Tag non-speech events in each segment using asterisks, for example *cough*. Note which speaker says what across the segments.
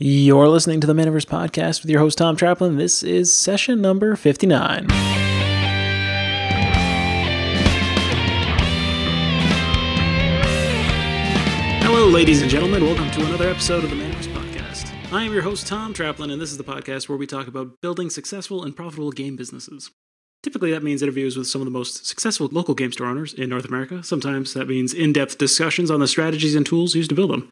Speaker 1: You're listening to the Manaverse Podcast with your host, Tom Traplin. This is session number 59. Hello, ladies and gentlemen. Welcome to another episode of the Manaverse Podcast. I am your host, Tom Traplin, and this is the podcast where we talk about building successful and profitable game businesses. Typically, that means interviews with some of the most successful local game store owners in North America. Sometimes that means in depth discussions on the strategies and tools used to build them.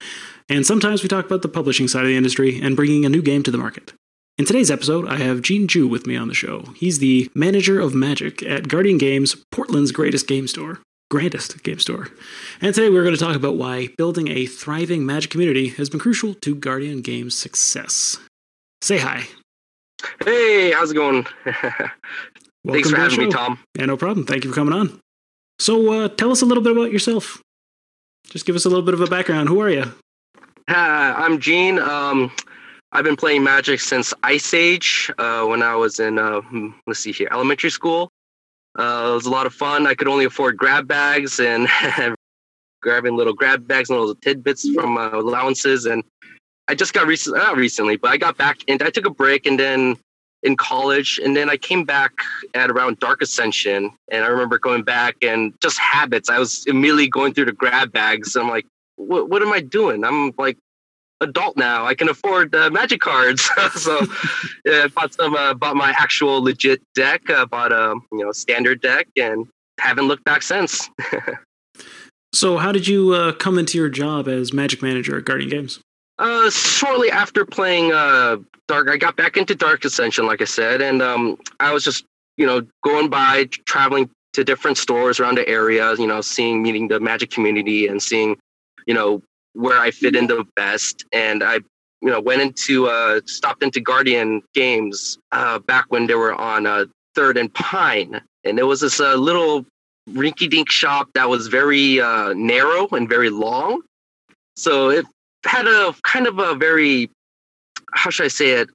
Speaker 1: And sometimes we talk about the publishing side of the industry and bringing a new game to the market. In today's episode, I have Gene Joo with me on the show. He's the manager of magic at Guardian Games, Portland's greatest game store. Grandest game store. And today we're going to talk about why building a thriving magic community has been crucial to Guardian Games' success. Say hi.
Speaker 2: Hey, how's it going? *laughs*
Speaker 1: Welcome
Speaker 2: Thanks for
Speaker 1: to
Speaker 2: having me. Tom.
Speaker 1: Yeah, no problem. Thank you for coming on. So, uh, tell us a little bit about yourself. Just give us a little bit of a background. Who are you?
Speaker 2: Hi, I'm Gene. Um, I've been playing Magic since Ice Age uh, when I was in, uh, hmm, let's see here, elementary school. Uh, it was a lot of fun. I could only afford grab bags and *laughs* grabbing little grab bags and little tidbits from uh, allowances. And I just got recently, not recently, but I got back and I took a break and then in college. And then I came back at around Dark Ascension. And I remember going back and just habits. I was immediately going through the grab bags. I'm like, what, what am I doing? I'm like adult now. I can afford uh, magic cards. *laughs* so *laughs* yeah, I bought some, uh, bought my actual legit deck, uh, bought a you know standard deck, and haven't looked back since. *laughs*
Speaker 1: So, how did you uh, come into your job as Magic Manager at Guardian Games?
Speaker 2: Uh, shortly after playing uh, Dark, I got back into Dark Ascension, like I said, and um, I was just you know going by, traveling to different stores around the area, you know, seeing, meeting the Magic community, and seeing, you know, where I fit in the best. And I, you know, went into, uh, stopped into Guardian Games uh, back when they were on uh, Third and Pine, and there was this uh, little rinky-dink shop that was very uh, narrow and very long. So it had a kind of a very how should I say it?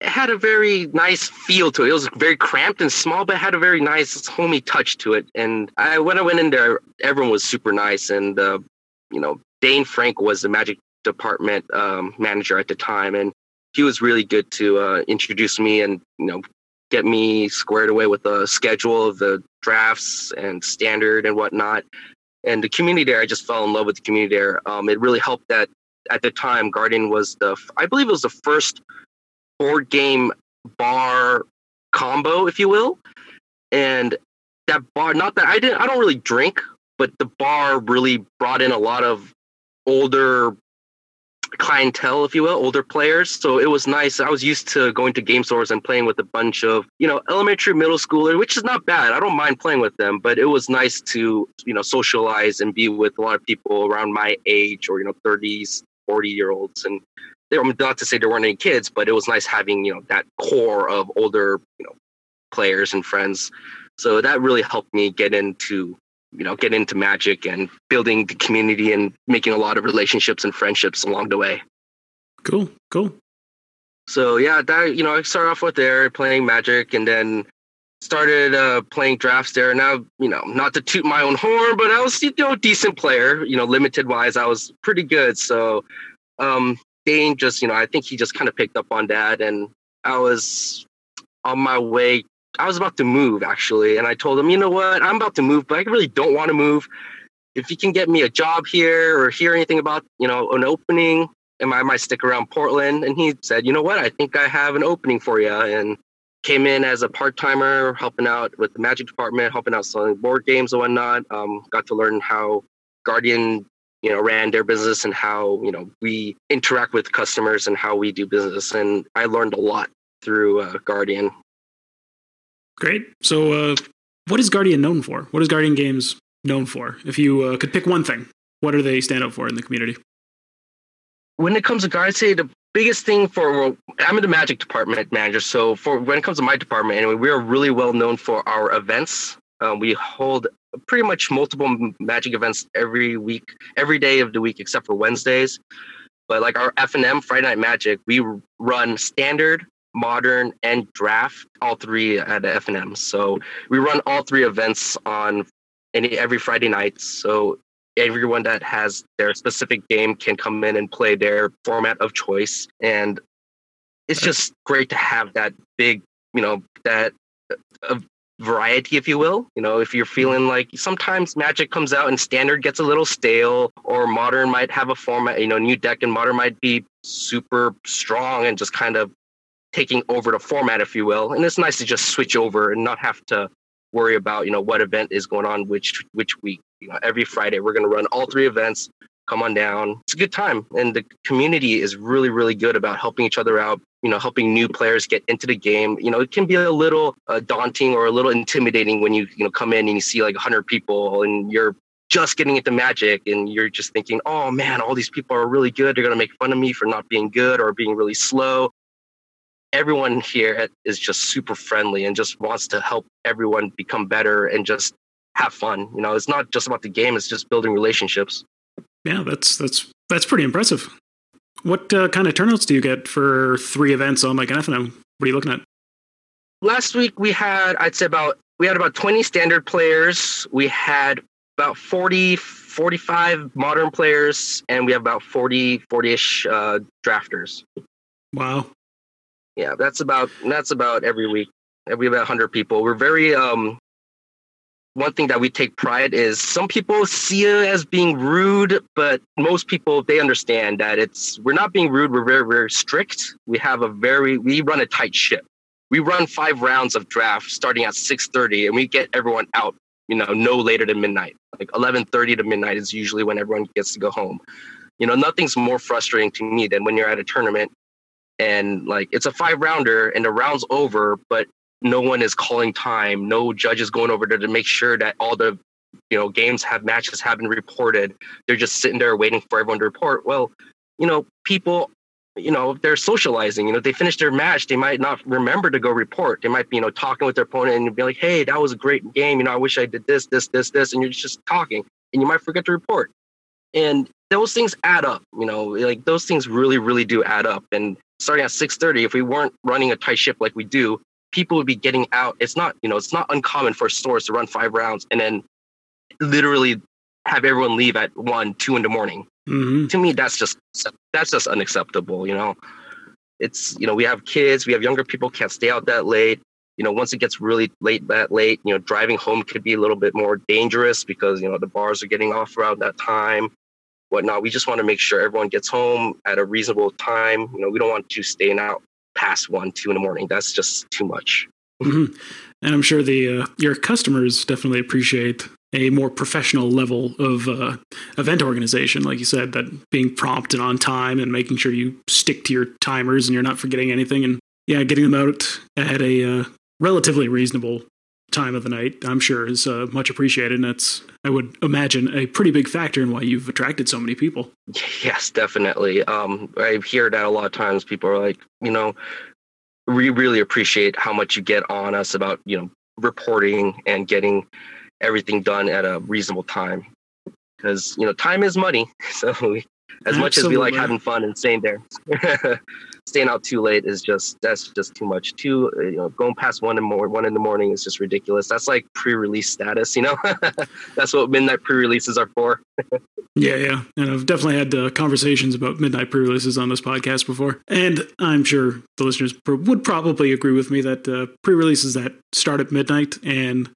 Speaker 2: It had a very nice feel to it. It was very cramped and small, but had a very nice homey touch to it. And I when I went in there, everyone was super nice. And uh, you know, Dane Frank was the magic department um, manager at the time, and he was really good to uh, introduce me and you know get me squared away with the schedule of the drafts and standard and whatnot. And the community there, I just fell in love with the community there. Um, it really helped that at the time, Guardian was the, I believe it was the first board game bar combo, if you will. And that bar, not that I didn't, I don't really drink, but the bar really brought in a lot of older clientele, if you will, older players. So it was nice. I was used to going to game stores and playing with a bunch of, you know, elementary, middle schooler, which is not bad. I don't mind playing with them, but it was nice to, you know, socialize and be with a lot of people around my age or, you know, 30s, 40 year olds. And they were not to say there weren't any kids, but it was nice having, you know, that core of older, you know, players and friends. So that really helped me get into you know get into magic and building the community and making a lot of relationships and friendships along the way
Speaker 1: Cool, cool.
Speaker 2: so yeah that you know i started off with there playing magic and then started uh, playing drafts there. And now you know not to toot my own horn but i was you know a decent player. You know limited wise i was pretty good. So um dane just you know i think he just kind of picked up on that and i was on my way. I was about to move actually, and I told him, you know what, I'm about to move, but I really don't want to move. If you can get me a job here or hear anything about, you know, an opening, am I might stick around Portland? And he said, you know what, I think I have an opening for you, and came in as a part timer, helping out with the magic department, helping out selling board games and whatnot. Um, got to learn how Guardian, you know, ran their business and how you know we interact with customers and how we do business, and I learned a lot through uh, Guardian.
Speaker 1: Great. So, uh, what is Guardian known for? What is Guardian Games known for? If you uh, could pick one thing, what do they stand out for in the community?
Speaker 2: when it comes to Guardian, I'd say the biggest thing for I'm in the magic department manager. So for when it comes to my department, anyway, we are really well known for our events. Um, we hold pretty much multiple magic events every week, every day of the week except for Wednesdays. But like our F and M Friday Night Magic, we run standard, modern, and draft all three at the F and M. So we run all three events on any every Friday night. So everyone that has their specific game can come in and play their format of choice. And it's just great to have that big, you know, that uh, variety, if you will. You know, if you're feeling like sometimes Magic comes out and Standard gets a little stale, or Modern might have a format, you know, new deck and Modern might be super strong and just kind of taking over the format, if you will. And it's nice to just switch over and not have to worry about, you know, what event is going on which which week. You know, every Friday we're going to run all three events. Come on down. It's a good time, and the community is really, really good about helping each other out. You know, helping new players get into the game. You know, it can be a little uh, daunting or a little intimidating when you you know come in and you see like 100 people and you're just getting into magic and you're just thinking oh man all these people are really good they're going to make fun of me for not being good or being really slow everyone here is just super friendly and just wants to help everyone become better and just have fun. You know, it's not just about the game; it's just building relationships.
Speaker 1: Yeah, that's that's that's pretty impressive. What uh, kind of turnouts do you get for three events on like an FNM? What are you looking at?
Speaker 2: Last week we had, I'd say about we had about 20 standard players. We had about 40, 45 modern players, and we have about 40, 40-ish uh, drafters.
Speaker 1: Wow
Speaker 2: yeah, that's about that's about every week. We have about 100 people. We're very um. One thing that we take pride is some people see it as being rude, but most people they understand that it's we're not being rude. We're very very strict. We have a very we run a tight ship. We run five rounds of draft starting at 6:30, and we get everyone out. You know, no later than midnight. Like 11:30 to midnight is usually when everyone gets to go home. You know, nothing's more frustrating to me than when you're at a tournament and like it's a five rounder and the round's over but no one is calling time. No judge is going over there to make sure that all the you know games have matches have been reported. They're just sitting there waiting for everyone to report. Well you know people you know they're socializing. You know they finish their match they might not remember to go report. They might be you know talking with their opponent and be like hey that was a great game. You know i wish i did this this this this and you're just talking and you might forget to report and those things add up you know like those things really really do add up. And starting at 6.30 if we weren't running a tight ship like we do people would be getting out. It's not you know it's not uncommon for stores to run five rounds and then literally have everyone leave at one two in the morning. Mm-hmm. to me that's just that's just unacceptable you know? It's you know we have kids we have younger people can't stay out that late. You know once it gets really late that late you know driving home could be a little bit more dangerous because you know the bars are getting off around that time whatnot. We just want to make sure everyone gets home at a reasonable time. You know, we don't want you staying out past one, two in the morning. That's just too much.
Speaker 1: Mm-hmm. And I'm sure the uh, your customers definitely appreciate a more professional level of uh, event organization, like you said, that being prompt and on time and making sure you stick to your timers and you're not forgetting anything, and yeah, getting them out at a uh, relatively reasonable time of the night, I'm sure is uh, much appreciated. And that's, I would imagine, a pretty big factor in why you've attracted so many people.
Speaker 2: Yes, definitely. Um, I hear that a lot of times. People are like, you know, we really appreciate how much you get on us about, you know, reporting and getting everything done at a reasonable time. Because, you know, time is money. *laughs* So we, as Absolutely. much as we like having fun and staying there, *laughs* staying out too late is just that's just too much. Too you know, going past one in more one in the morning is just ridiculous. That's like pre-release status, you know. *laughs* that's what midnight pre-releases are for.
Speaker 1: yeah, yeah, and I've definitely had uh, conversations about midnight pre-releases on this podcast before, and I'm sure the listeners would probably agree with me that uh, pre-releases that start at midnight and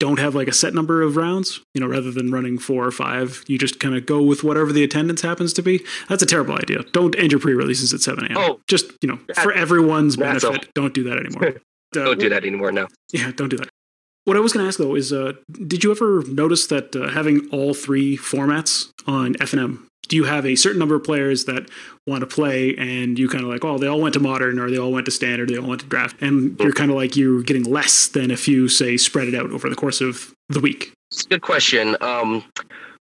Speaker 1: don't have like a set number of rounds, you know, rather than running four or five, you just kind of go with whatever the attendance happens to be. That's a terrible idea. Don't end your pre-releases at 7 a.m. Oh, just, you know, for everyone's benefit, a, don't do that anymore. *laughs*
Speaker 2: Uh, don't do that anymore now.
Speaker 1: Yeah, don't do that. What I was going to ask though is, uh, did you ever notice that uh, having all three formats on FNM you have a certain number of players that want to play and you kind of like oh they all went to modern or they all went to standard they all went to draft and you're kind of like you're getting less than if you say spread it out over the course of the week.
Speaker 2: It's a good question. Um,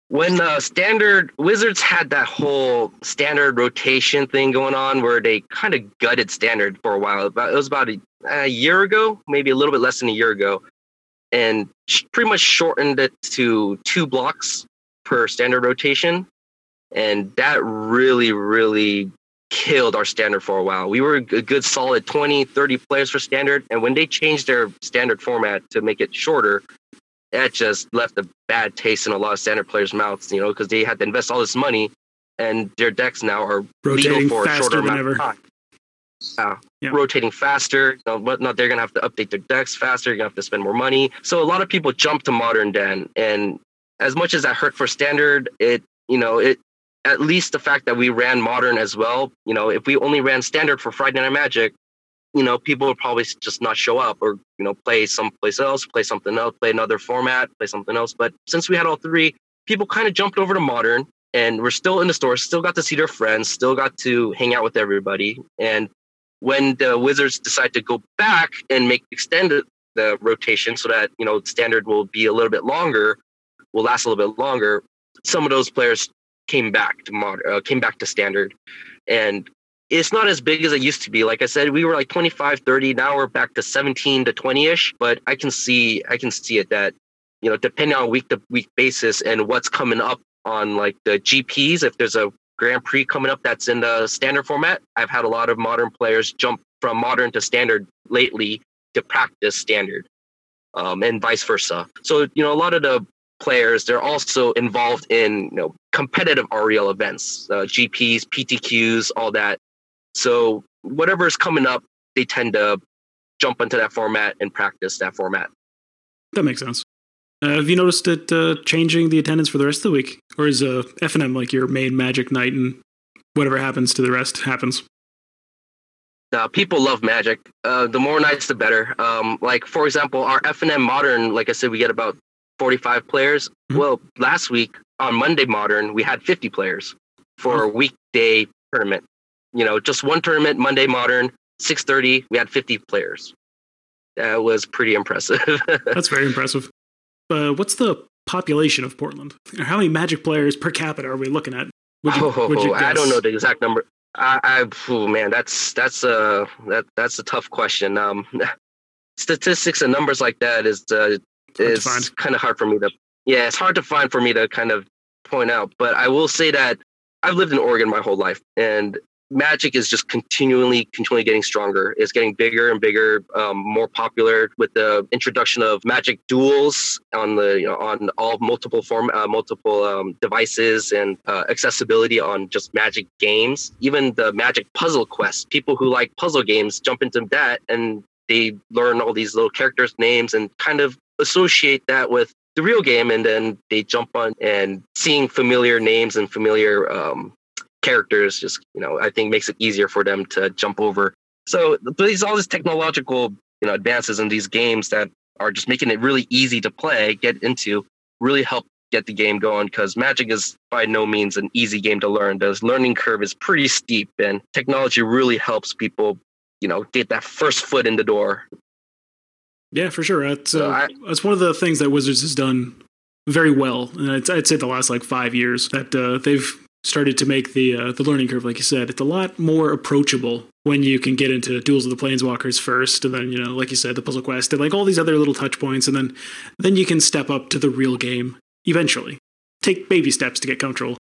Speaker 2: when uh, standard wizards had that whole standard rotation thing going on where they kind of gutted standard for a while. It was about a, a year ago maybe a little bit less than a year ago and pretty much shortened it to two blocks per standard rotation and that really really killed our standard for a while we were a good solid 20 30 players for standard and when they changed their standard format to make it shorter that just left a bad taste in a lot of standard players' mouths. You know, because they had to invest all this money, and their decks now are
Speaker 1: Rotating
Speaker 2: legal for a
Speaker 1: faster
Speaker 2: shorter amount
Speaker 1: ever.
Speaker 2: of time. Yeah.
Speaker 1: Yeah.
Speaker 2: rotating faster, you know, whatnot. They're gonna have to update their decks faster. You're gonna have to spend more money. So a lot of people jump to modern then, and as much as that hurt for standard, it you know it at least the fact that we ran modern as well. You know, if we only ran standard for Friday Night Magic, you know, people would probably just not show up or you know play someplace else, play something else, play another format, play something else. But since we had all three, people kind of jumped over to modern. And we're still in the store, still got to see their friends, still got to hang out with everybody. And when the Wizards decide to go back and make extended the rotation so that you know standard will be a little bit longer, will last a little bit longer. Some of those players came back to mod, uh, came back to standard, and it's not as big as it used to be. Like I said, we were like 25, 30. Now we're back to 17 to 20 ish. But I can see, I can see it that you know, depending on week to week basis and what's coming up on like the GPs, if there's a Grand Prix coming up that's in the standard format. I've had a lot of modern players jump from modern to standard lately to practice standard, um, and vice versa. So you know, a lot of the players they're also involved in you know competitive REL events, uh, GPs, PTQs, all that. So whatever's coming up, they tend to jump into that format and practice that format.
Speaker 1: That makes sense. Uh, have you noticed it uh, changing the attendance for the rest of the week, or is uh, F&M like your main Magic night, and whatever happens to the rest happens?
Speaker 2: Uh, people love Magic. Uh, the more nights, the better. Um, like for example, our F and M Modern, like I said, we get about forty-five players.
Speaker 1: Mhm.
Speaker 2: Well, last week on Monday Modern, we had fifty players for a weekday tournament. You know, just one tournament, Monday Modern, six thirty. We had fifty players. That was pretty impressive. *laughs*
Speaker 1: That's very impressive. Uh, what's the population of Portland? Or how many Magic players per capita are we looking at? Would you-
Speaker 2: oh,
Speaker 1: would you
Speaker 2: I don't know the exact number. I, I oh, man, that's that's a that that's a tough question. Um, *laughs* statistics and numbers like that is uh, is kind of hard for me to. Yeah, it's hard to find for me to kind of point out. But I will say that I've lived in Oregon my whole life, and Magic is just continually, continually getting stronger. It's getting bigger and bigger, um, more popular with the introduction of Magic Duels on the you know on all multiple form, uh, multiple um, devices, and uh, accessibility on just Magic games. Even the Magic Puzzle Quest. People who like puzzle games jump into that, and they learn all these little characters' names and kind of associate that with the real game, and then they jump on and seeing familiar names and familiar um, characters just you know i think makes it easier for them to jump over. So these all these technological you know advances in these games that are just making it really easy to play get into really help get the game going because magic is by no means an easy game to learn. The learning curve is pretty steep and technology really helps people you know get that first foot in the door
Speaker 1: Yeah, for sure. That's, uh, that's one of the things that Wizards has done very well, and I'd, I'd say the last like five years that uh, they've started to make the uh, the learning curve, like you said, it's a lot more approachable when you can get into Duels of the Planeswalkers first, and then you know, like you said, the Puzzle Quest, and like all these other little touch points, and then then you can step up to the real game eventually. Take baby steps to get comfortable.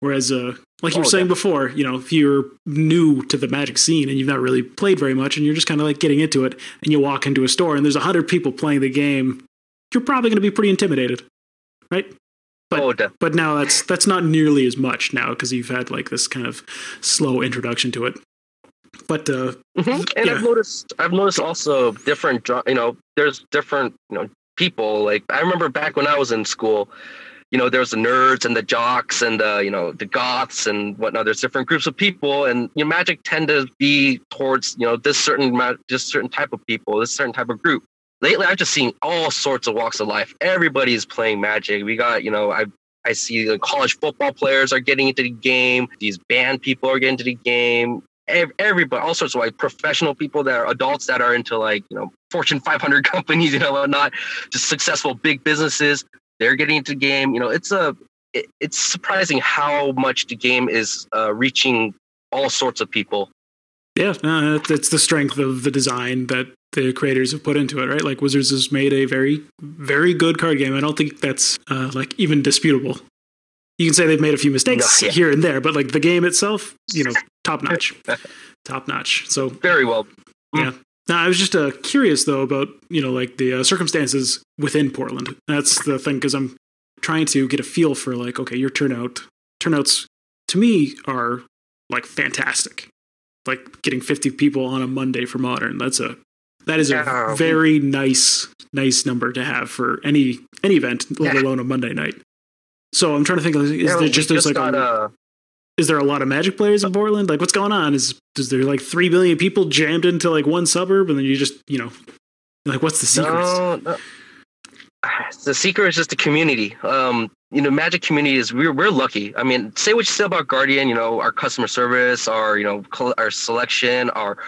Speaker 1: Whereas, uh, like you were
Speaker 2: Oh,
Speaker 1: saying before, you know, if you're new to the Magic scene and you've not really played very much, and you're just kind of like getting into it, and you walk into a store and there's a hundred people playing the game, you're probably going to be pretty intimidated, right? But-
Speaker 2: oh
Speaker 1: But now that's that's not nearly as much now because you've had like this kind of slow introduction to it. But uh,
Speaker 2: Mhm. And
Speaker 1: Yeah.
Speaker 2: I've noticed, I've noticed also different, you know, there's different, you know, people. Like I remember back when I was in school, you know, there's the nerds and the jocks and the, you know, the goths and whatnot. There's different groups of people, and you know, Magic tend to be towards, you know, this certain, just certain type of people, this certain type of group. Lately, I've just seen all sorts of walks of life. Everybody is playing Magic. We got, you know, I I see the college football players are getting into the game. These band people are getting into the game. Everybody, all sorts of like professional people that are adults that are into like you know Fortune 500 *laughs* companies, you know, whatnot, just successful big businesses. They're getting into the game. You know, it's a it, it's surprising how much the game is uh, reaching all sorts of people.
Speaker 1: yeah, it's- it's the strength of the design that the creators have put into it, right? Like Wizards has made a very very good card game. I don't think that's uh, like even disputable. You can say they've made a few mistakes
Speaker 2: No, yeah.
Speaker 1: here and there, but like the game itself, you know, top notch, *laughs* top notch. So
Speaker 2: Very well.
Speaker 1: Yeah. Now, I was just uh, curious though about you know like the uh, circumstances within Portland. That's the thing because I'm trying to get a feel for like okay, your turnout turnouts to me are like fantastic. Like getting 50 people on a Monday for modern. That's a that is a very nice nice number to have for any any event, let yeah. alone a Monday night. So I'm trying to think. Is yeah, there just, just like got, a, uh, is there a lot of Magic players in Portland? Like, what's going on? Is is there like three billion people jammed into like one suburb, and then you just you know, like what's the secret? No, no.
Speaker 2: The secret is just the community. Um, you know, Magic community is we're we're lucky. I mean, say what you say about Guardian. You know, our customer service, our you know, our selection, our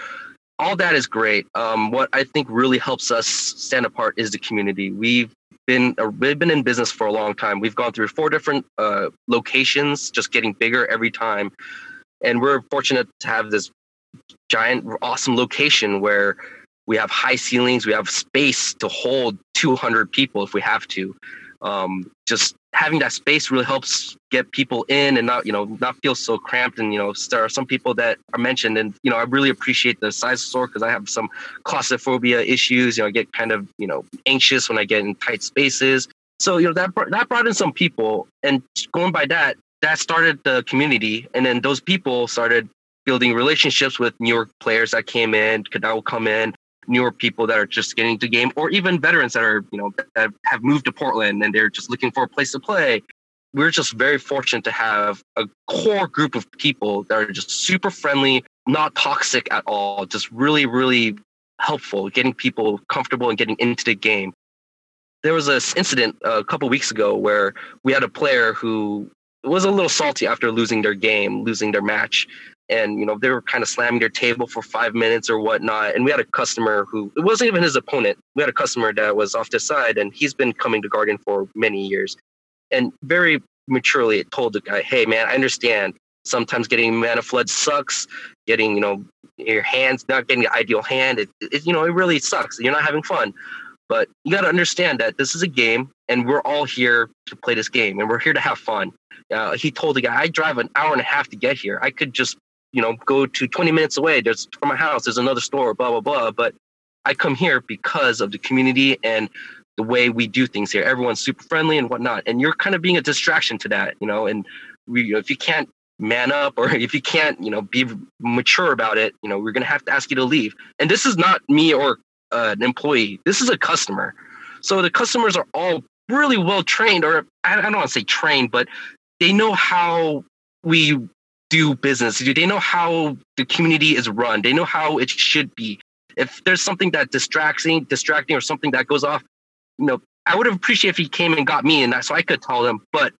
Speaker 2: all that is great. Um, what I think really helps us stand apart is the community. We've been uh, we've been in business for a long time. We've gone through four different uh, locations, just getting bigger every time, and we're fortunate to have this giant, awesome location where we have high ceilings, we have space to hold 200 people if we have to. Um, just having that space really helps get people in and not you know not feel so cramped. And you know there are some people that are mentioned and you know i really appreciate the size store because i have some claustrophobia issues. You know i get kind of you know anxious when i get in tight spaces. So you know that that brought in some people. And going by that that started the community. And then those people started building relationships with newer players that came in that will come in newer people that are just getting into game or even veterans that are you know that have moved to portland and they're just looking for a place to play. We're just very fortunate to have a core group of people that are just super friendly not toxic at all just really really helpful getting people comfortable and getting into the game. There was this incident a couple weeks ago where we had a player who was a little salty after losing their game losing their match and you know they were kind of slamming their table for five minutes or whatnot and we had a customer who it wasn't even his opponent we had a customer that was off the side and he's been coming to guardian for many years. And very maturely told the guy hey man i understand. Sometimes getting mana flood sucks. Getting you know your hands not getting the ideal hand it, it you know it really sucks. You're not having fun. But you got to understand that this is a game and we're all here to play this game and we're here to have fun. Uh, he told the guy, I drive an hour and a half to get here. I could just you know, go to 20 minutes away. There's from my house, there's another store, blah, blah, blah. But I come here because of the community and the way we do things here. Everyone's super friendly and whatnot. And you're kind of being a distraction to that, you know, and we, if you can't man up or *laughs* if you can't, you know, be mature about it, you know, we're going to have to ask you to leave. And this is not me or uh, an employee. This is a customer. So the customers are all really well trained, or I don't want to say trained, but they know how we do business. Do They know how the community is run. They know how it should be. If there's something that distracting, distracting, or something that goes off, you know, I would have appreciated if he came and got me and that, so I could tell them. But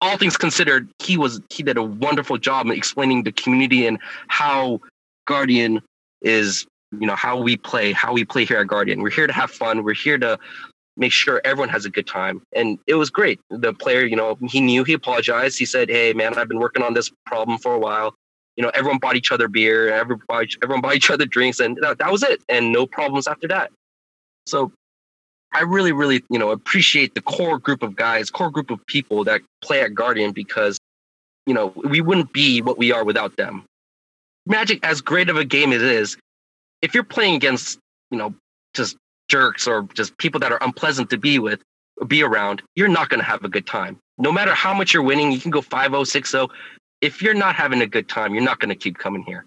Speaker 2: all things considered, he was he did a wonderful job in explaining the community and how Guardian is, you know, how we play, how we play here at Guardian. We're here to have fun. We're here to make sure everyone has a good time. And it was great. The player, you know, he knew he apologized. He said, Hey man, I've been working on this problem for a while. You know, everyone bought each other beer, everybody, everyone bought each other drinks, and that, that was it. And no problems after that. So I really, really, you know, appreciate the core group of guys, core group of people that play at Guardian because, you know, we wouldn't be what we are without them. Magic, as great of a game as it is, if you're playing against, you know, just jerks or just people that are unpleasant to be with, be around, you're not going to have a good time. No matter how much you're winning, you can go 5 0, 6 0. If you're not having a good time, you're not going to keep coming here.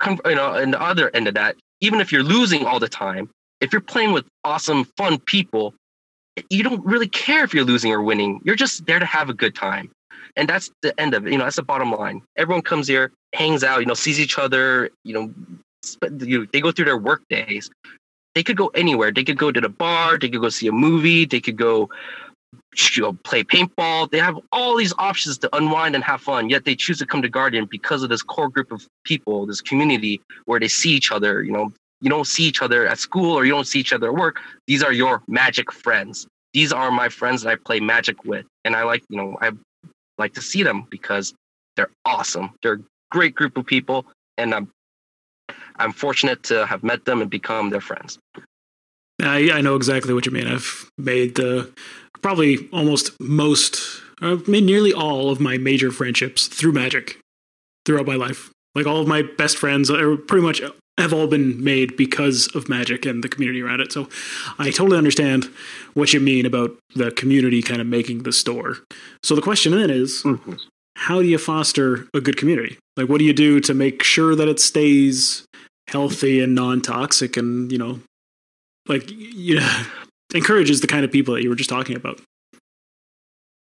Speaker 2: Come, you know, and the other end of that, even if you're losing all the time, if you're playing with awesome, fun people, you don't really care if you're losing or winning. You're just there to have a good time. And that's the end of it. You know, that's the bottom line. Everyone comes here, hangs out, you know, sees each other, you know, they go through their work days they could go anywhere. They could go to the bar, they could go see a movie, they could go you know, play paintball. They have all these options to unwind and have fun. Yet they choose to come to Guardian because of this core group of people, this community where they see each other. You know, you don't see each other at school or you don't see each other at work. These are your magic friends. These are my friends that I play magic with, and I like you know I like to see them because they're awesome. They're a great group of people, and I'm I'm fortunate to have met them and become their friends.
Speaker 1: I, I know exactly what you mean. I've made uh, probably almost most, I've made nearly all of my major friendships through magic throughout my life. Like all of my best friends are pretty much have all been made because of magic and the community around it. So I totally understand what you mean about the community kind of making the store. So the question then is mm-hmm. how do you foster a good community? Like what do you do to make sure that it stays healthy and non-toxic and, you know, like you know, *laughs* encourages the kind of people that you were just talking about?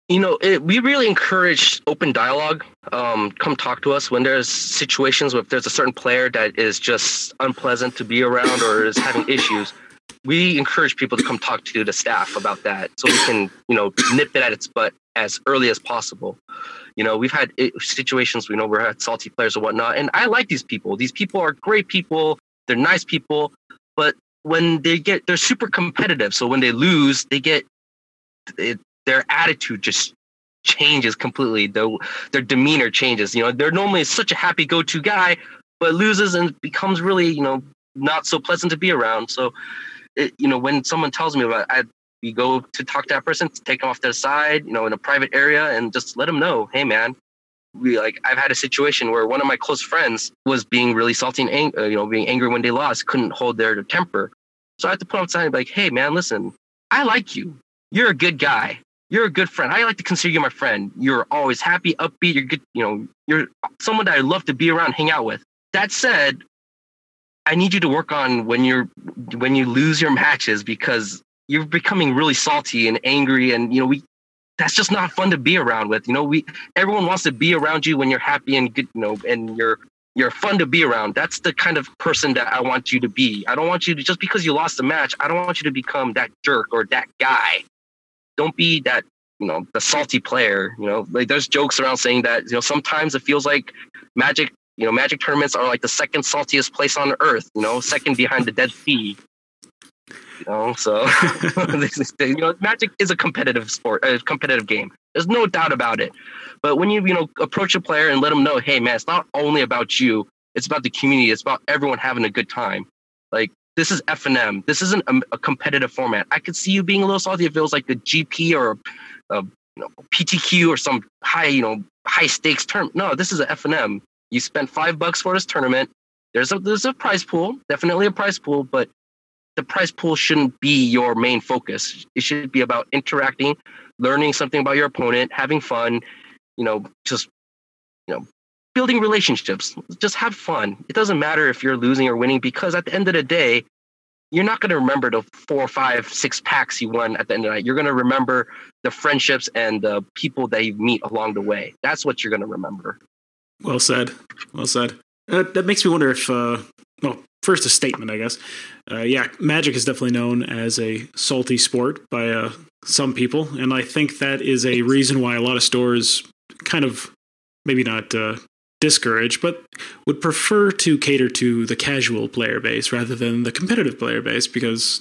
Speaker 2: you know, it, we really encourage open dialogue. Um, come talk to us when there's situations where if there's a certain player that is just unpleasant to be around or is having issues. We encourage people to come talk to the staff about that, so we can, you know, nip it at its butt as early as possible. You know, we've had eh, situations, we know we're had salty players or whatnot, and I like these people. These people are great people. They're nice people, but when they get, they're super competitive. So when they lose, they get it, their attitude just changes completely. Their their demeanor changes. You know, they're normally such a happy go-to guy, but loses and becomes really, you know, not so pleasant to be around. So, it, you know, when someone tells me about, it, I we go to talk to that person, take them off to the side, you know, in a private area, and just let them know, hey, man, we like I've had a situation where one of my close friends was being really salty and ang- uh, you know being angry when they lost, couldn't hold their temper. So I had to put them outside and be like, hey, man, listen, I like you. You're a good guy you're a good friend. I like to consider you my friend. You're always happy, upbeat. You're good. You know, you're someone that I love to be around, hang out with. That said, I need you to work on when you're when you lose your matches because you're becoming really salty and angry, and you know we. That's just not fun to be around with. You know, we everyone wants to be around you when you're happy and good. You know, and you're you're fun to be around. That's the kind of person that I want you to be. I don't want you to just because you lost a match. I don't want you to become that jerk or that guy don't be that you know the salty player you know like there's jokes around saying that you know sometimes it feels like magic you know magic tournaments are like the second saltiest place on earth you know second behind the dead sea you know so *laughs* you know magic is a competitive sport a competitive game there's no doubt about it but when you you know approach a player and let them know hey man it's not only about you it's about the community it's about everyone having a good time like this is FNM. This isn't a, a, competitive format. I could see you being a little salty if it was like a GP or a, a you know, PTQ or some high, you know, high stakes term. No, this is a FNM. You spent five bucks for this tournament. There's a there's a prize pool, definitely a prize pool, but the prize pool shouldn't be your main focus. It should be about interacting, learning something about your opponent, having fun, you know, just you know, building relationships. Just have fun. It doesn't matter if you're losing or winning because at the end of the day, you're not going to remember the four, five, six packs you won at the end of the night. You're going to remember the friendships and the people that you meet along the way. That's what you're going to remember.
Speaker 1: Well said. Well said. Uh, that makes me wonder if, uh, first a statement, I guess. Uh, yeah, Magic is definitely known as a salty sport by uh, some people, and I think that is a reason why a lot of stores kind of maybe not uh, discourage, but would prefer to cater to the casual player base rather than the competitive player base because,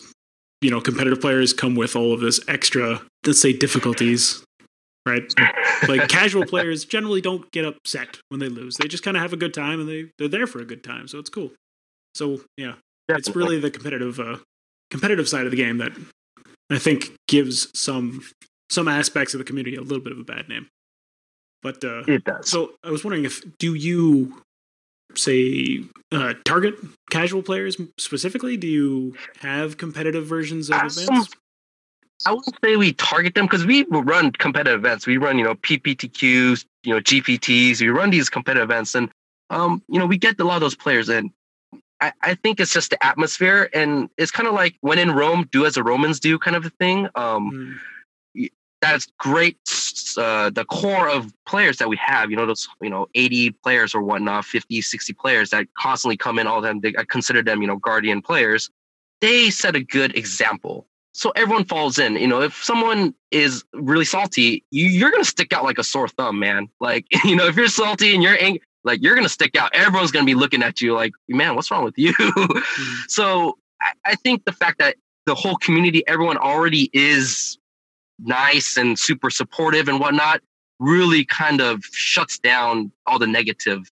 Speaker 1: you know, competitive players come with all of this extra, let's say, difficulties, right? like *laughs* casual players generally don't get upset when they lose. They just kind of have a good time and they, they're there for a good time. So it's cool. So, yeah, Definitely. it's really the competitive, uh, competitive side of the game that I think gives some some aspects of the community a little bit of a bad name. But uh,
Speaker 2: it does.
Speaker 1: So I was wondering if do you say uh, target casual players specifically? Do you have competitive versions of events?
Speaker 2: I wouldn't say we target them because we run competitive events. We run, you know, PPTQs, you know, GPTs. We run these competitive events, and um, you know, we get a lot of those players in. I, I think it's just the atmosphere, and it's kind of like when in Rome, do as the Romans do, kind of a thing. Um, mm that's great uh, the core of players that we have you know those you know 80 players or whatnot 50 60 players that constantly come in all of them they, i consider them you know guardian players they set a good example so everyone falls in you know if someone is really salty you, you're gonna stick out like a sore thumb man like *laughs* you know if you're salty and you're angry like you're gonna stick out. Everyone's gonna be looking at you like man what's wrong with you? *laughs* Mm-hmm. so I, I think the fact that the whole community everyone already is nice and super supportive and whatnot really kind of shuts down all the negative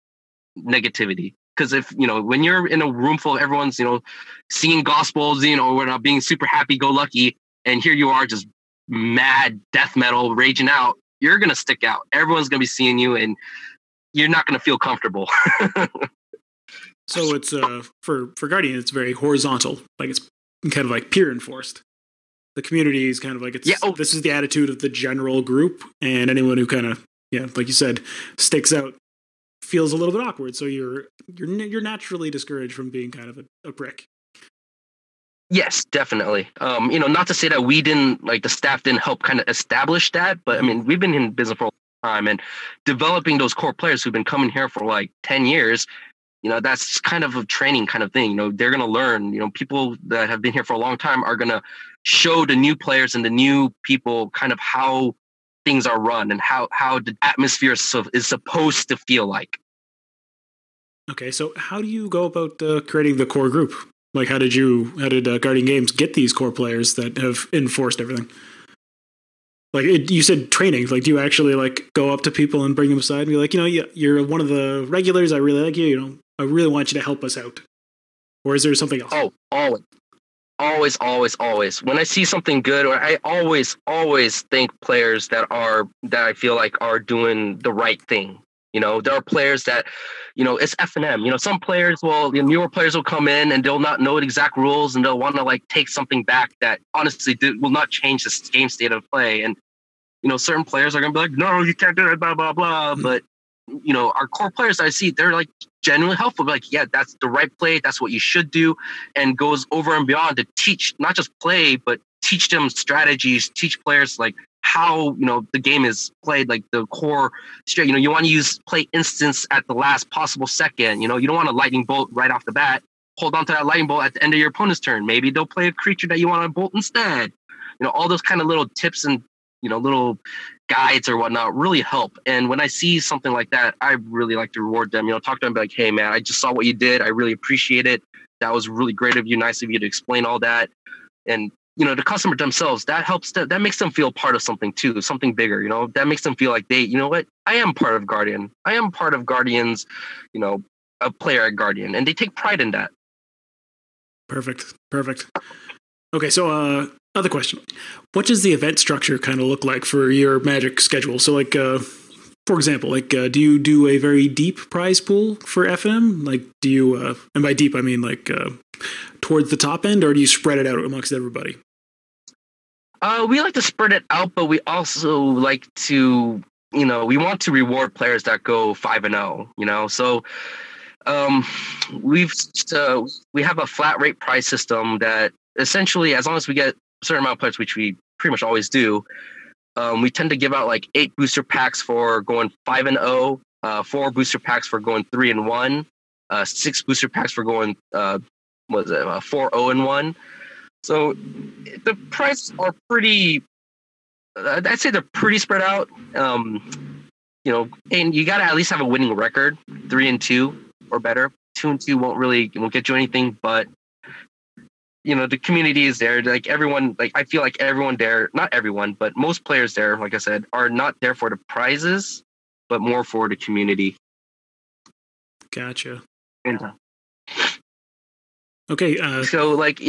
Speaker 2: negativity. Because if you know when you're in a room full of everyone's you know singing gospels you know we're not being super happy go lucky and here you are just mad death metal raging out you're gonna stick out. Everyone's gonna be seeing you and you're not going to feel comfortable. *laughs*
Speaker 1: so it's uh for for Guardian, it's very horizontal, like it's kind of like peer enforced. The community is kind of like it's yeah, oh. this is the attitude of the general group, and anyone who kind of yeah, like you said, sticks out feels a little bit awkward. So you're you're you're naturally discouraged from being kind of a, a prick.
Speaker 2: Yes, definitely. Um, you know, not to say that we didn't like the staff didn't help kind of establish that, but I mean, we've been in business for a time and developing those core players who've been coming here for like 10 years, you know, that's kind of a training kind of thing. You know, they're gonna learn, you know, people that have been here for a long time are gonna show the new players and the new people kind of how things are run and how how the atmosphere is supposed to feel like.
Speaker 1: Okay, so how do you go about uh, creating the core group? Like, how did you, how did uh, Guardian Games get these core players that have enforced everything? Like it, you said, training. Like, do you actually like go up to people and bring them aside and be like, you know, you're one of the regulars. I really like you. You know, I really want you to help us out. Or is there something else?
Speaker 2: Oh, always, always, always, always. When I see something good, or I always, always think players that are that I feel like are doing the right thing. You know, there are players that, you know, it's F and M. You know, some players will, the newer players will come in and they'll not know the exact rules and they'll want to like take something back that honestly will not change the game state of play. And you know, certain players are gonna be like, no, you can't do that, blah blah blah. Mm-hmm. But you know, our core players I see, they're like genuinely helpful. Like, yeah, that's the right play. That's what you should do, and goes over and beyond to teach not just play, but teach them strategies, teach players like how you know the game is played like the core straight you know you want to use play instants at the last possible second you know you don't want a lightning bolt right off the bat. Hold on to that lightning bolt at the end of your opponent's turn. Maybe they'll play a creature that you want to bolt instead. You know all those kind of little tips and you know little guides or whatnot really help. And when i see something like that i really like to reward them you know talk to them like hey man i just saw what you did. I really appreciate it. That was really great of you. Nice of you to explain all that. And you know the customer themselves that helps that that makes them feel part of something too something bigger you know? That makes them feel like they you know what? I am part of guardian. I am part of guardians you know a player at guardian and they take pride in that.
Speaker 1: Perfect. Perfect. Okay so uh other question. What does the event structure kind of look like for your magic schedule? So like uh for example, like, uh, do you do a very deep prize pool for FM? Like, do you, uh, and by deep I mean like uh, towards the top end, or do you spread it out amongst everybody?
Speaker 2: Uh, we like to spread it out, but we also like to, you know, we want to reward players that go five and zero. Oh, you know, so um, we've uh, we have a flat rate price system that essentially, as long as we get a certain amount of players, which we pretty much always do, um, we tend to give out like eight booster packs for going five and zero, oh, uh, four booster packs for going three and one, uh, six booster packs for going uh, was it uh, four zero oh and one. So the prices are pretty. Uh, I'd say they're pretty spread out. Um, you know, and you got to at least have a winning record, three and two or better. Two and two won't really won't get you anything, but you know the community is there. Like everyone, like I feel like everyone there, not everyone, but most players there, like I said, are not there for the prizes, but more for the community.
Speaker 1: Gotcha. And, okay. Uh,
Speaker 2: so like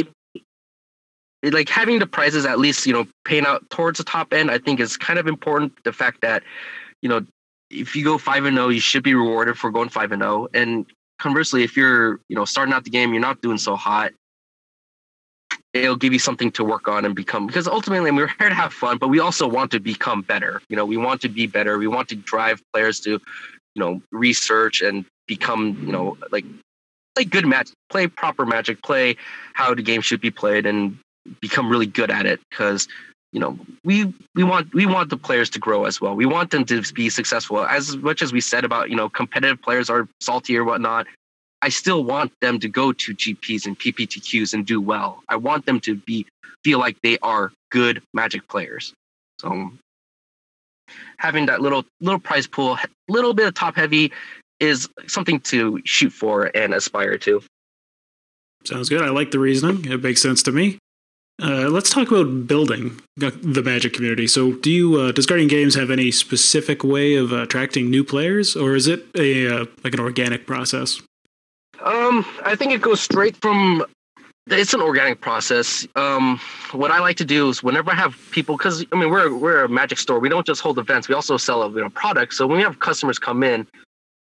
Speaker 2: like having the prizes at least you know paying out towards the top end i think is kind of important. The fact that you know if you go 5 and 0 you should be rewarded for going 5 and 0 and conversely if you're you know starting out the game you're not doing so hot it'll give you something to work on and become because ultimately we're here to have fun but we also want to become better. You know we want to be better. We want to drive players to you know research and become you know like play good magic play proper magic play how the game should be played and become really good at it because you know we we want we want the players to grow as well. We want them to be successful. As much as we said about you know competitive players are salty or whatnot i still want them to go to gps and pptqs and do well. I want them to be feel like they are good magic players. So having that little little prize pool little bit of top heavy is something to shoot for and aspire to
Speaker 1: sounds good i like the reasoning it makes sense to me uh, let's talk about building the Magic community. So, do you uh, does Guardian Games have any specific way of attracting new players, or is it a uh, like an organic process?
Speaker 2: Um, I think it goes straight from. It's an organic process. Um, what I like to do is whenever I have people, because I mean we're we're a Magic store. We don't just hold events. We also sell you know products. So when we have customers come in,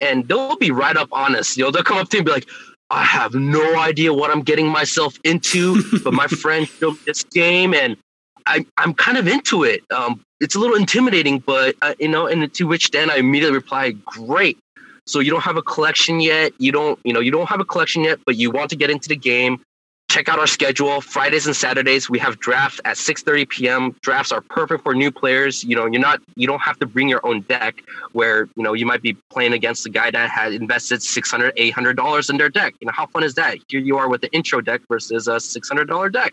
Speaker 2: and they'll be right up honest. You know, they'll come up to me and be like, I have no idea what I'm getting myself into, but my *laughs* friend showed me this game and I, I'm kind of into it. Um, it's a little intimidating, but uh, you know, and to which then I immediately reply, great. So you don't have a collection yet. You don't, you know, you don't have a collection yet, but you want to get into the game check out our schedule. Fridays and Saturdays we have drafts at 6:30 p.m. Drafts are perfect for new players. You know, you're not you don't have to bring your own deck where, you know, you might be playing against a guy that had invested 600 800 dollars in their deck. You know, how fun is that? Here you are with the intro deck versus a $600 deck.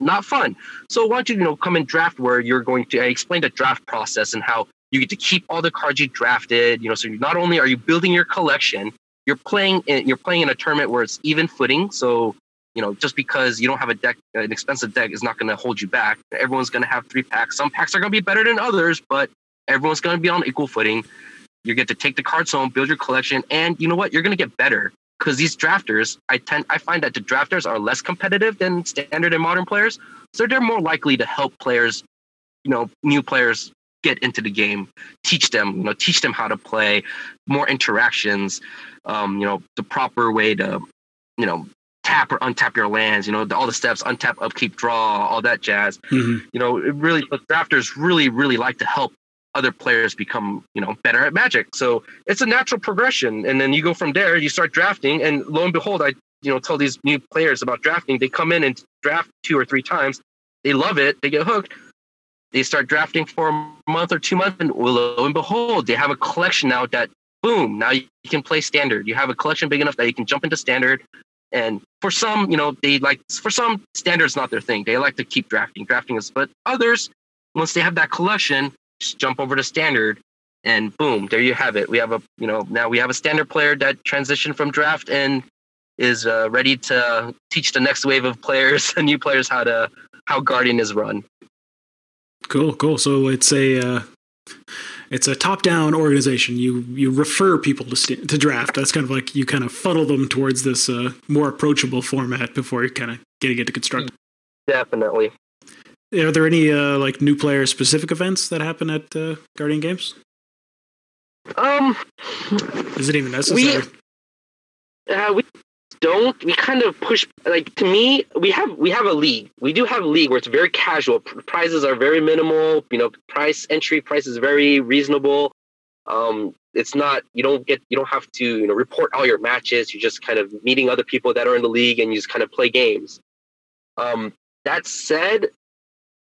Speaker 2: Not fun. So why don't you, you know, come and draft where you're going to I explain the draft process and how you get to keep all the cards you drafted, you know, so not only are you building your collection, you're playing in, you're playing in a tournament where it's even footing. So you know, just because you don't have a deck, an expensive deck is not going to hold you back. Everyone's going to have three packs. Some packs are going to be better than others, but everyone's going to be on equal footing. You get to take the cards home, build your collection, and you know what? You're going to get better because these drafters, I tend, I find that the drafters are less competitive than standard and modern players, so they're more likely to help players, you know, new players get into the game, teach them, you know, teach them how to play, more interactions, um, you know, the proper way to, you know, tap or untap your lands, you know, all the steps, untap, upkeep, draw, all that jazz. Mm-hmm. You know, it really, drafters really, really like to help other players become, you know, better at magic. So it's a natural progression. And then you go from there, you start drafting, and lo and behold, I, you know, tell these new players about drafting. They come in and draft two or three times. They love it. They get hooked. They start drafting for a month or two months, and lo and behold, they have a collection now that boom, now you can play standard. You have a collection big enough that you can jump into standard, and for some, you know, they like for some standards not their thing. They like to keep drafting. Drafting is but others, once they have that collection, just jump over to standard and boom, there you have it. We have a you know, now we have a standard player that transitioned from draft and is uh, ready to teach the next wave of players, and *laughs* new players, how to how Guardian is run.
Speaker 1: Cool, cool. So it's a uh, it's a top-down organization. You you refer people to st- to draft. That's kind of like you kind of funnel them towards this uh, more approachable format before you kind of getting it to construct.
Speaker 2: Definitely.
Speaker 1: Are there any uh, like new player specific events that happen at uh, Guardian Games?
Speaker 2: Um,
Speaker 1: is it even necessary?
Speaker 2: We, uh, we don't we kind of push like to me we have we have a league. We do have a league where it's very casual. Prizes are very minimal you know price entry price is very reasonable. Um it's not you don't get you don't have to you know report all your matches. You're just kind of meeting other people that are in the league and you just kind of play games. Um that said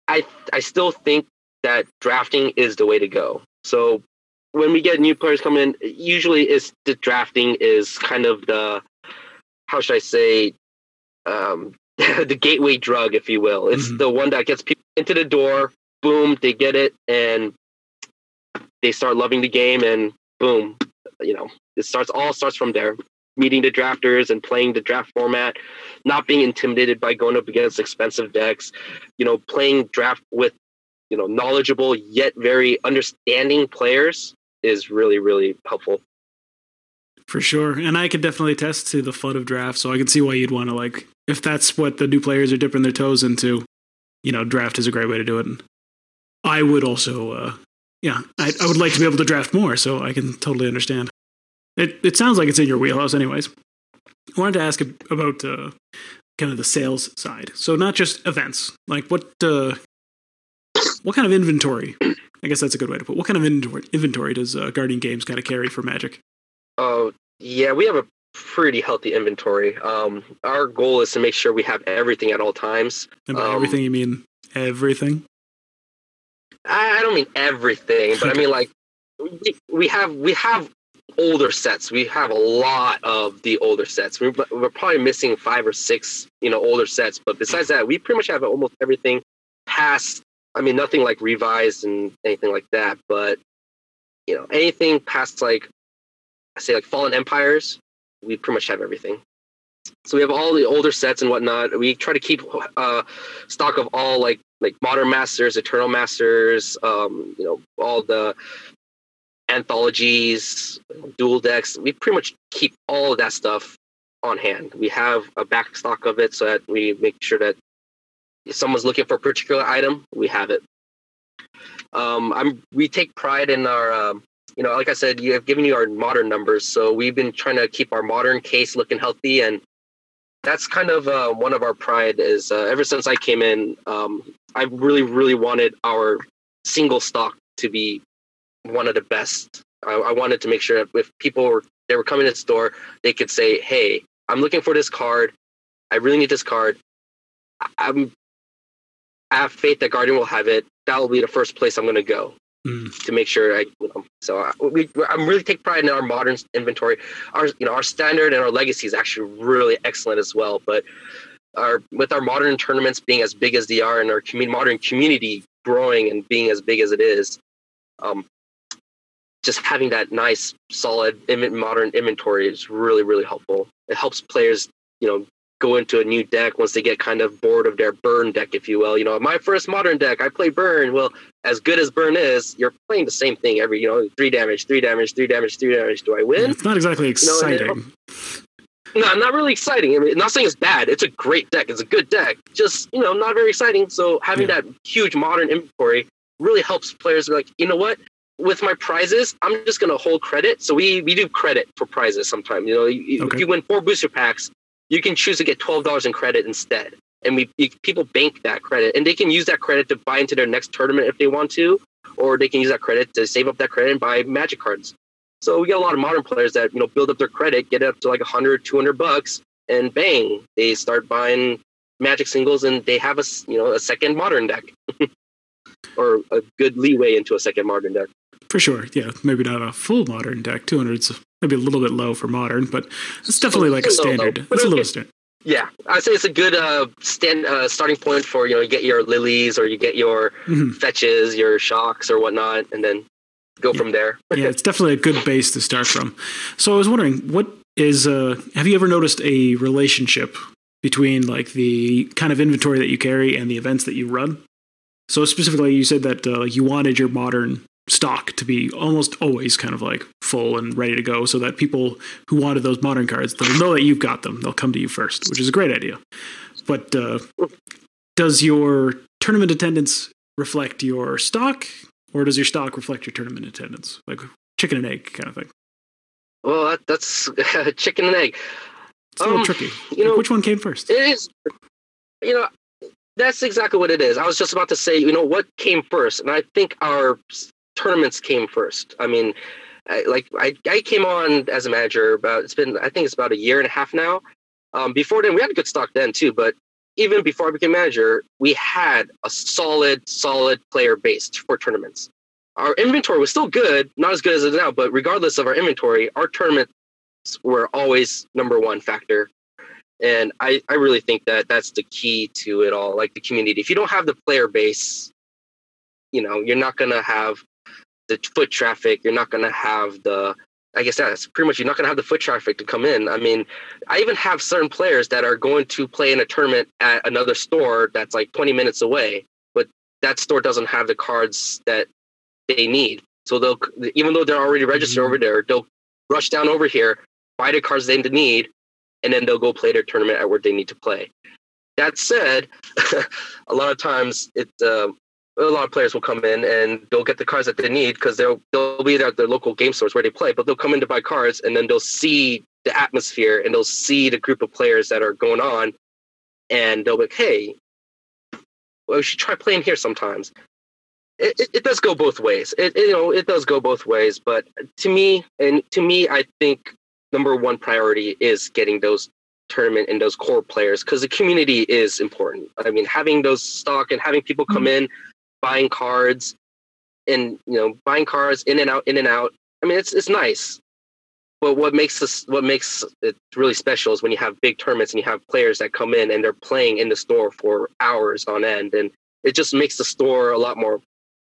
Speaker 2: i i still think that drafting is the way to go. So when we get new players coming in usually is the drafting is kind of the how should I say, um, *laughs* the gateway drug, if you will. It's mm-hmm. the one that gets people into the door. Boom, they get it, and they start loving the game, and boom, you know, it starts all starts from there. Meeting the drafters and playing the draft format, not being intimidated by going up against expensive decks, you know, playing draft with, you know, knowledgeable yet very understanding players is really really helpful.
Speaker 1: For sure. And I could definitely attest to the flood of drafts, so I can see why you'd want to like if that's what the new players are dipping their toes into, you know, draft is a great way to do it. And I would also uh yeah, I, I would like to be able to draft more, so I can totally understand. It it sounds like it's in your wheelhouse anyways. I wanted to ask about uh, kind of the sales side. So not just events. Like what uh, what kind of inventory? I guess that's a good way to put. It. What kind of inventory, inventory does uh, Guardian Games kind of carry for Magic?
Speaker 2: Oh, yeah, we have a pretty healthy inventory. Um, our goal is to make sure we have everything at all times.
Speaker 1: And by um, everything, you mean everything?
Speaker 2: I, I don't mean everything, but I mean *laughs* like we, we have we have older sets. We have a lot of the older sets. We're, we're probably missing five or six, you know, older sets. But besides that, we pretty much have almost everything past. I mean, nothing like revised and anything like that. But you know, anything past like say like Fallen Empires, we pretty much have everything. So we have all the older sets and whatnot. We try to keep uh, stock of all like like Modern Masters, Eternal Masters, um, you know, all the anthologies, dual decks. We pretty much keep all of that stuff on hand. We have a back stock of it so that we make sure that if someone's looking for a particular item, we have it. Um, I'm we take pride in our um, you know, like I said, you have given you our modern numbers, so we've been trying to keep our modern case looking healthy, and that's kind of uh, one of our pride. Is uh, ever since I came in, um, I really, really wanted our single stock to be one of the best. I, I wanted to make sure if people were they were coming to the store, they could say, "Hey, I'm looking for this card. I really need this card. I'm I have faith that Guardian will have it. That will be the first place I'm going to go mm. to make sure I. You know, so I, we, I'm really take pride in our modern inventory. Our you know our standard and our legacy is actually really excellent as well. But our with our modern tournaments being as big as they are and our community, modern community growing and being as big as it is, um, just having that nice solid modern inventory is really really helpful. It helps players you know go into a new deck once they get kind of bored of their burn deck, if you will. You know, my first modern deck, I play burn. Well, as good as burn is, you're playing the same thing every, you know, three damage, three damage, three damage, three damage. Do I win?
Speaker 1: It's not exactly exciting. You
Speaker 2: know, oh, no, not really exciting. I mean, not saying it's bad. It's a great deck. It's a good deck. Just, you know, not very exciting. So having yeah. that huge modern inventory really helps players be like, you know what? With my prizes, I'm just gonna hold credit. So we we do credit for prizes sometimes. You know, okay. if you win four booster packs, you can choose to get $12 in credit instead. And we people bank that credit and they can use that credit to buy into their next tournament if they want to, or they can use that credit to save up that credit and buy magic cards. So we get a lot of modern players that, you know, build up their credit, get it up to like 100, 200 bucks and bang, they start buying magic singles and they have a, you know, a second modern deck *laughs* or a good leeway into a second modern deck.
Speaker 1: For sure. Yeah. Maybe not a full modern deck. 200's maybe a little bit low for modern, but it's definitely like a standard. Low, it's a little standard.
Speaker 2: Yeah, I'd say it's a good uh, stand uh, starting point for you know you get your lilies or you get your mm-hmm. fetches, your shocks or whatnot, and then go
Speaker 1: yeah.
Speaker 2: from there. *laughs*
Speaker 1: yeah, it's definitely a good base to start from. So I was wondering, what is uh, have you ever noticed a relationship between like the kind of inventory that you carry and the events that you run? So specifically, you said that uh, you wanted your modern stock to be almost always kind of like full and ready to go so that people who wanted those modern cards they'll know that you've got them. They'll come to you first which is a great idea. But uh, does your tournament attendance reflect your stock or does your stock reflect your tournament attendance? Like chicken and egg kind of thing.
Speaker 2: Well that, that's *laughs* chicken and egg.
Speaker 1: It's a little um, tricky. you know which one came first?
Speaker 2: it is you know that's exactly what it is. I was just about to say, you know, what came first? And I think our tournaments came first. I mean, I, like I, I came on as a manager about it's been I think it's about a year and a half now. Um, before then, we had a good stock then too, but even before I became manager, we had a solid, solid player base for tournaments. Our inventory was still good, not as good as it is now, but regardless of our inventory, our tournaments were always number one factor. And I, I really think that that's the key to it all, like the community. If you don't have the player base, you know, you're not going to have the foot traffic. You're not going to have the I guess that's pretty much you're not going to have the foot traffic to come in. I mean, I even have certain players that are going to play in a tournament at another store that's like 20 minutes away, but that store doesn't have the cards that they need. So they'll, even though they're already registered mm-hmm. over there, they'll rush down over here, buy the cards they need, and then they'll go play their tournament at where they need to play. That said, *laughs* a lot of times it uh, a lot of players will come in and they'll get the cards that they need because they'll they'll be at their local game stores where they play, but they'll come in to buy cards and then they'll see the atmosphere and they'll see the group of players that are going on, and they'll be like, "Hey, well, we should try playing here sometimes." It, it, it does go both ways. It, it you know it does go both ways, but to me and to me, I think number one priority is getting those tournament and those core players because the community is important. I mean, having those stock and having people come mm-hmm. in buying cards and you know buying cards in and out in and out. I mean it's it's nice. But what makes this what makes it really special is when you have big tournaments and you have players that come in and they're playing in the store for hours on end. And it just makes the store a lot more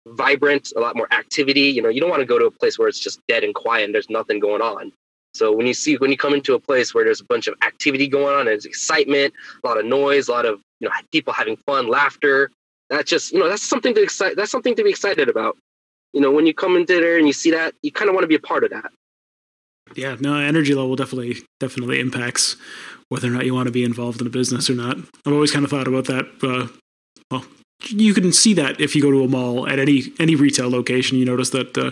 Speaker 2: vibrant a lot more activity. You know you don't want to go to a place where it's just dead and quiet and there's nothing going on. So when you see when you come into a place where there's a bunch of activity going on there's excitement a lot of noise a lot of you know people having fun laughter that's just you know that's something to excite that's something to be excited about you know when you come into there and you see that you kind of want to be a part of that
Speaker 1: yeah no energy level definitely definitely impacts whether or not you want to be involved in a business or not i've always kind of thought about that uh, well you can see that if you go to a mall at any any retail location. You notice that uh,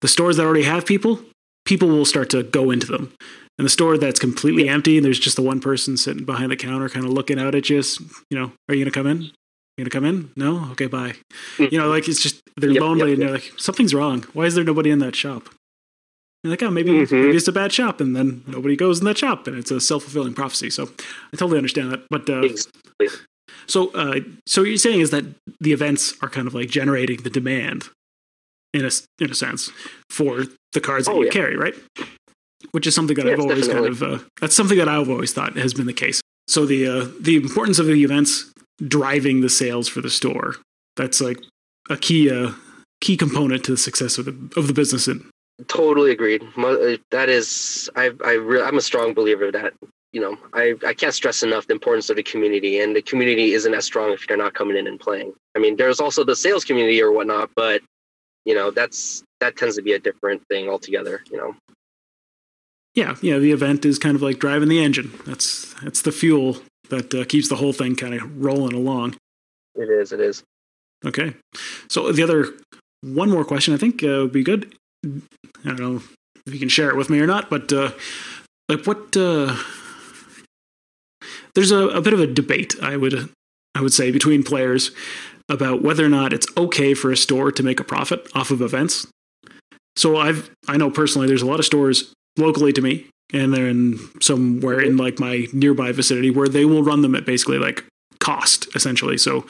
Speaker 1: the stores that already have people, people will start to go into them. And the store that's completely empty and there's just the one person sitting behind the counter, kind of looking out at you. You know, are you gonna come in? You gonna come in? No. Okay, bye. Mm. You know, like it's just they're yep, lonely yep, and they're like, something's wrong. Why is there nobody in that shop? You're like, oh, maybe, mm-hmm. maybe it's a bad shop, and then nobody goes in that shop, and it's a self fulfilling prophecy. So I totally understand that. But uh, exactly. so, uh, so what you're saying is that the events are kind of like generating the demand, in a in a sense, for the cards that oh, you yeah. carry, right? Which is something that yes, I've always definitely. kind of uh, that's something that I've always thought has been the case. So the uh, the importance of the events driving the sales for the store that's like a key uh, key component to the success of the of the business in
Speaker 2: Totally agreed. Uh, that is, I, I, re- I'm a strong believer that you know, I, I can't stress enough the importance of the community, and the community isn't as strong if you're not coming in and playing. I mean, there's also the sales community or whatnot, but you know, that's that tends to be a different thing altogether. You know.
Speaker 1: Yeah, yeah. The event is kind of like driving the engine. That's that's the fuel that uh, keeps the whole thing kind of rolling along.
Speaker 2: It is. It is.
Speaker 1: Okay. So the other one more question I think uh, would be good. I don't know if you can share it with me or not, but uh, like what? Uh, there's a, a bit of a debate, I would I would say, between players about whether or not it's okay for a store to make a profit off of events. So I've I know personally there's a lot of stores locally to me and they're in somewhere in like my nearby vicinity where they will run them at basically like cost essentially. So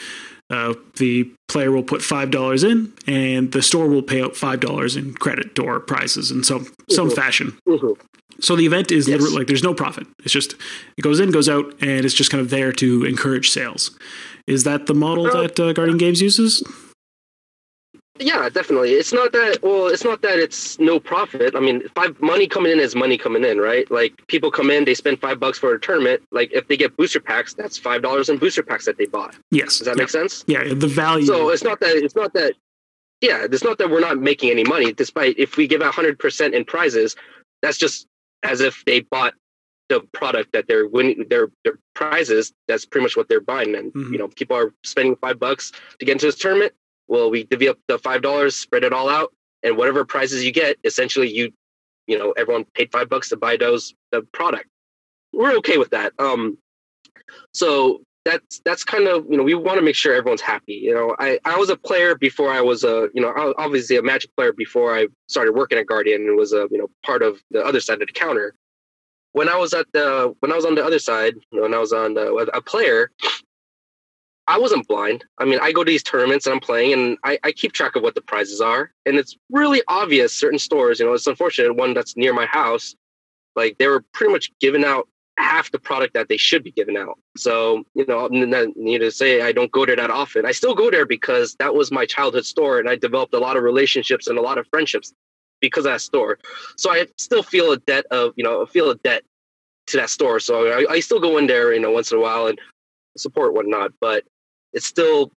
Speaker 1: uh, the player will put five dollars in, and the store will pay out five dollars in credit or prizes in some mm-hmm. some fashion. Mm-hmm. So the event is yes. literally like there's no profit. It's just it goes in, goes out, and it's just kind of there to encourage sales. Is that the model that uh, Guardian Games uses?
Speaker 2: Yeah, definitely. It's not that well, it's not that it's no profit. I mean, five money coming in is money coming in, right? Like people come in, they spend five bucks for a tournament. Like if they get booster packs, that's five dollars in booster packs that they bought.
Speaker 1: Yes.
Speaker 2: Does that
Speaker 1: yeah.
Speaker 2: make sense?
Speaker 1: Yeah, the value.
Speaker 2: So it's not that it's not that yeah, it's not that we're not making any money, despite if we give out hundred percent in prizes, that's just as if they bought the product that they're winning their their prizes. That's pretty much what they're buying. And mm-hmm. you know, people are spending five bucks to get into this tournament well, we divvy up the five dollars, spread it all out, and whatever prizes you get, essentially you, you know, everyone paid five bucks to buy those the product. We're okay with that. Um, so that's that's kind of you know we want to make sure everyone's happy. You know, I I was a player before I was a you know obviously a Magic player before I started working at Guardian and was a you know part of the other side of the counter. When I was at the when I was on the other side, when I was on the, a player, I wasn't blind. I mean, I go to these tournaments and I'm playing and I, I, keep track of what the prizes are. And it's really obvious certain stores, you know, it's unfortunate one that's near my house, like they were pretty much giving out half the product that they should be giving out. So, you know, need to say I don't go there that often. I still go there because that was my childhood store and I developed a lot of relationships and a lot of friendships because of that store. So I still feel a debt of, you know, feel a debt to that store. So I, I still go in there, you know, once in a while and support whatnot. But it's still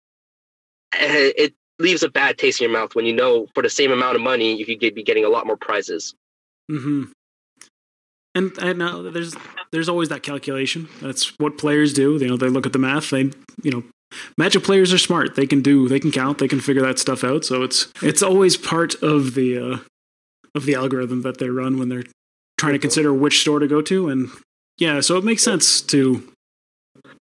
Speaker 2: eh, it leaves a bad taste in your mouth when you know for the same amount of money you could be getting a lot more prizes.
Speaker 1: Hmm. And and there's there's always that calculation. That's what players do. You know, they look at the math. They you know, Magic players are smart. They can do. They can count. They can figure that stuff out. So it's it's always part of the uh, of the algorithm that they run when they're trying to consider which store to go to. And yeah, so it makes sense to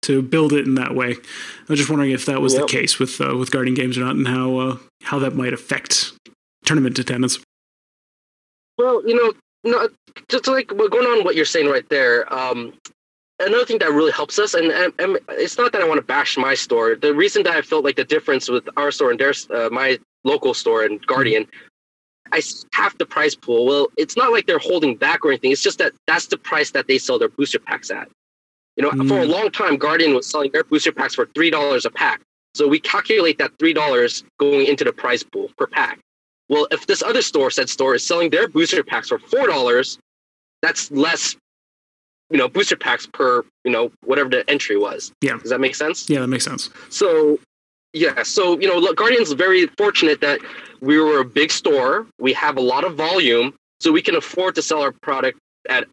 Speaker 1: to build it in that way. I was just wondering if that was yep. the case with uh, with Guardian Games or not, and how uh, how that might affect tournament attendance.
Speaker 2: Well, you know, no, just like going on what you're saying right there. Um, another thing that really helps us, and, and, and, it's not that I want to bash my store. The reason that I felt like the difference with our store and their uh, my local store and Guardian. I half the price pool. Well, it's not like they're holding back or anything. It's just that that's the price that they sell their booster packs at. You know, mm. for a mm. long time, Guardian was selling their booster packs for three dollars a pack. So we calculate that three dollars going into the prize pool per pack. Well, if this other store, said store, is selling their booster packs for four dollars, that's less, you know, booster packs per, you know, whatever the entry was.
Speaker 1: Yeah.
Speaker 2: Does that make sense?
Speaker 1: Yeah, that makes sense.
Speaker 2: So yeah, so you know, look, Guardian's very fortunate that we were a big store. We have a lot of volume, so we can afford to sell our product at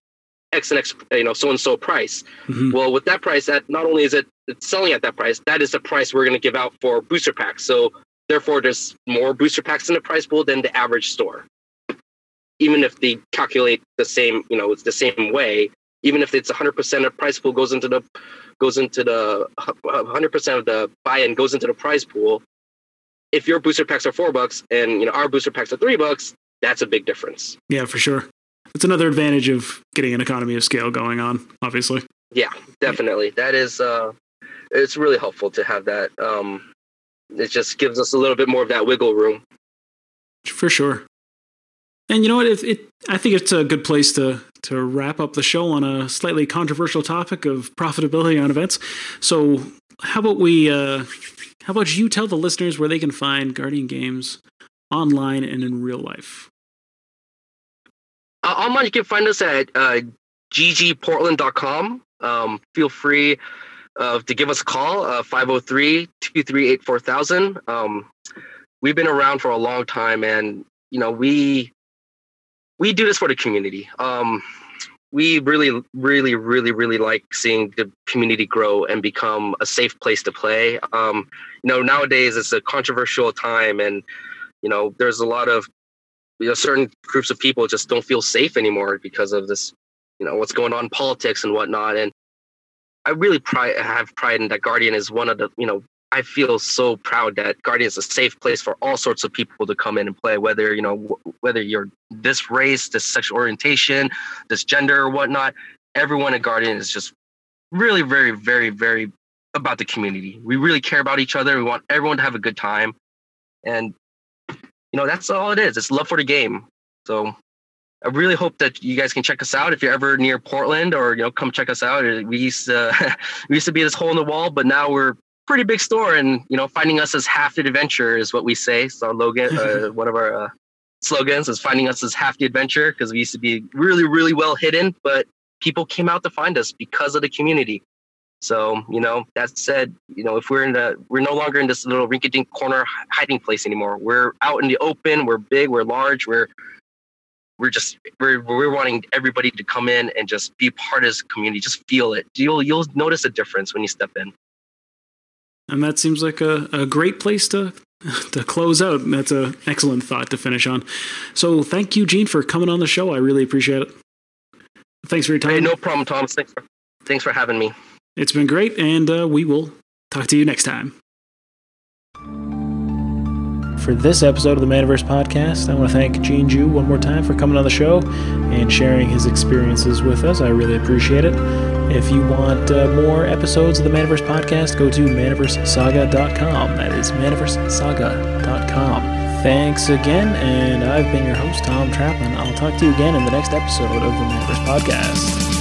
Speaker 2: X and X, you know, so and so price. Mm-hmm. Well, with that price, that not only is it selling at that price, that is the price we're going to give out for booster packs. So therefore, there's more booster packs in the price pool than the average store. Even if they calculate the same, you know, it's the same way. Even if it's 100% of price pool goes into the goes into the 100% of the buy-in goes into the prize pool. If your booster packs are four bucks and you know our booster packs are three bucks, that's a big difference.
Speaker 1: Yeah, for sure. It's another advantage of getting an economy of scale going on, obviously.
Speaker 2: Yeah, definitely. Yeah. That is uh it's really helpful to have that. Um it just gives us a little bit more of that wiggle room.
Speaker 1: For sure. And you know what? It, it, I think it's a good place to to wrap up the show on a slightly controversial topic of profitability on events. So, how about we? Uh, how about you tell the listeners where they can find Guardian Games online and in real life?
Speaker 2: Uh, online, you can find us at uh, ggportland.com. Um, feel free uh, to give us a call, uh, 503 238 4000. Um, we've been around for a long time and, you know, we we do this for the community. Um, we really, really, really, really like seeing the community grow and become a safe place to play. Um, you know, nowadays it's a controversial time, and you know, there's a lot of you know certain groups of people just don't feel safe anymore because of this. You know, what's going on politics and whatnot. And I really have pride in that Guardian is one of the you know I feel so proud that Guardian is a safe place for all sorts of people to come in and play. Whether you know whether you're this race, this sexual orientation, this gender or whatnot, everyone at Guardian is just really very very very about the community. We really care about each other. We want everyone to have a good time, and you know that's all it is. It's love for the game. So I really hope that you guys can check us out if you're ever near Portland, or you know, come check us out. We used to *laughs* we used to be this hole in the wall, but now we're pretty big store, and you know, finding us as half the adventure is what we say. So Logan, uh, *laughs* one of our uh, slogans is finding us as half the adventure because we used to be really, really well hidden, but people came out to find us because of the community. So, you know, that said, you know, if we're in the, we're no longer in this little rinky-dink corner hiding place anymore. We're out in the open. We're big. We're large. We're, we're just, we're, we're wanting everybody to come in and just be part of this community. Just feel it. You'll, you'll notice a difference when you step in.
Speaker 1: And that seems like a, a great place to *laughs* to close out. That's an excellent thought to finish on. So thank you, Gene, for coming on the show. I really appreciate it. Thanks for your time.
Speaker 2: Hey, no problem, Thomas. Thanks for, thanks for having me.
Speaker 1: It's been great, and uh, we will talk to you next time. For this episode of the Manaverse Podcast, I want to thank Gene Joo one more time for coming on the show and sharing his experiences with us. I really appreciate it. If you want uh, more episodes of the Manaverse podcast, go to manaversesaga.com. That is manaversesaga.com. Thanks again, and I've been your host, Tom Traplin. I'll talk to you again in the next episode of the Manaverse podcast.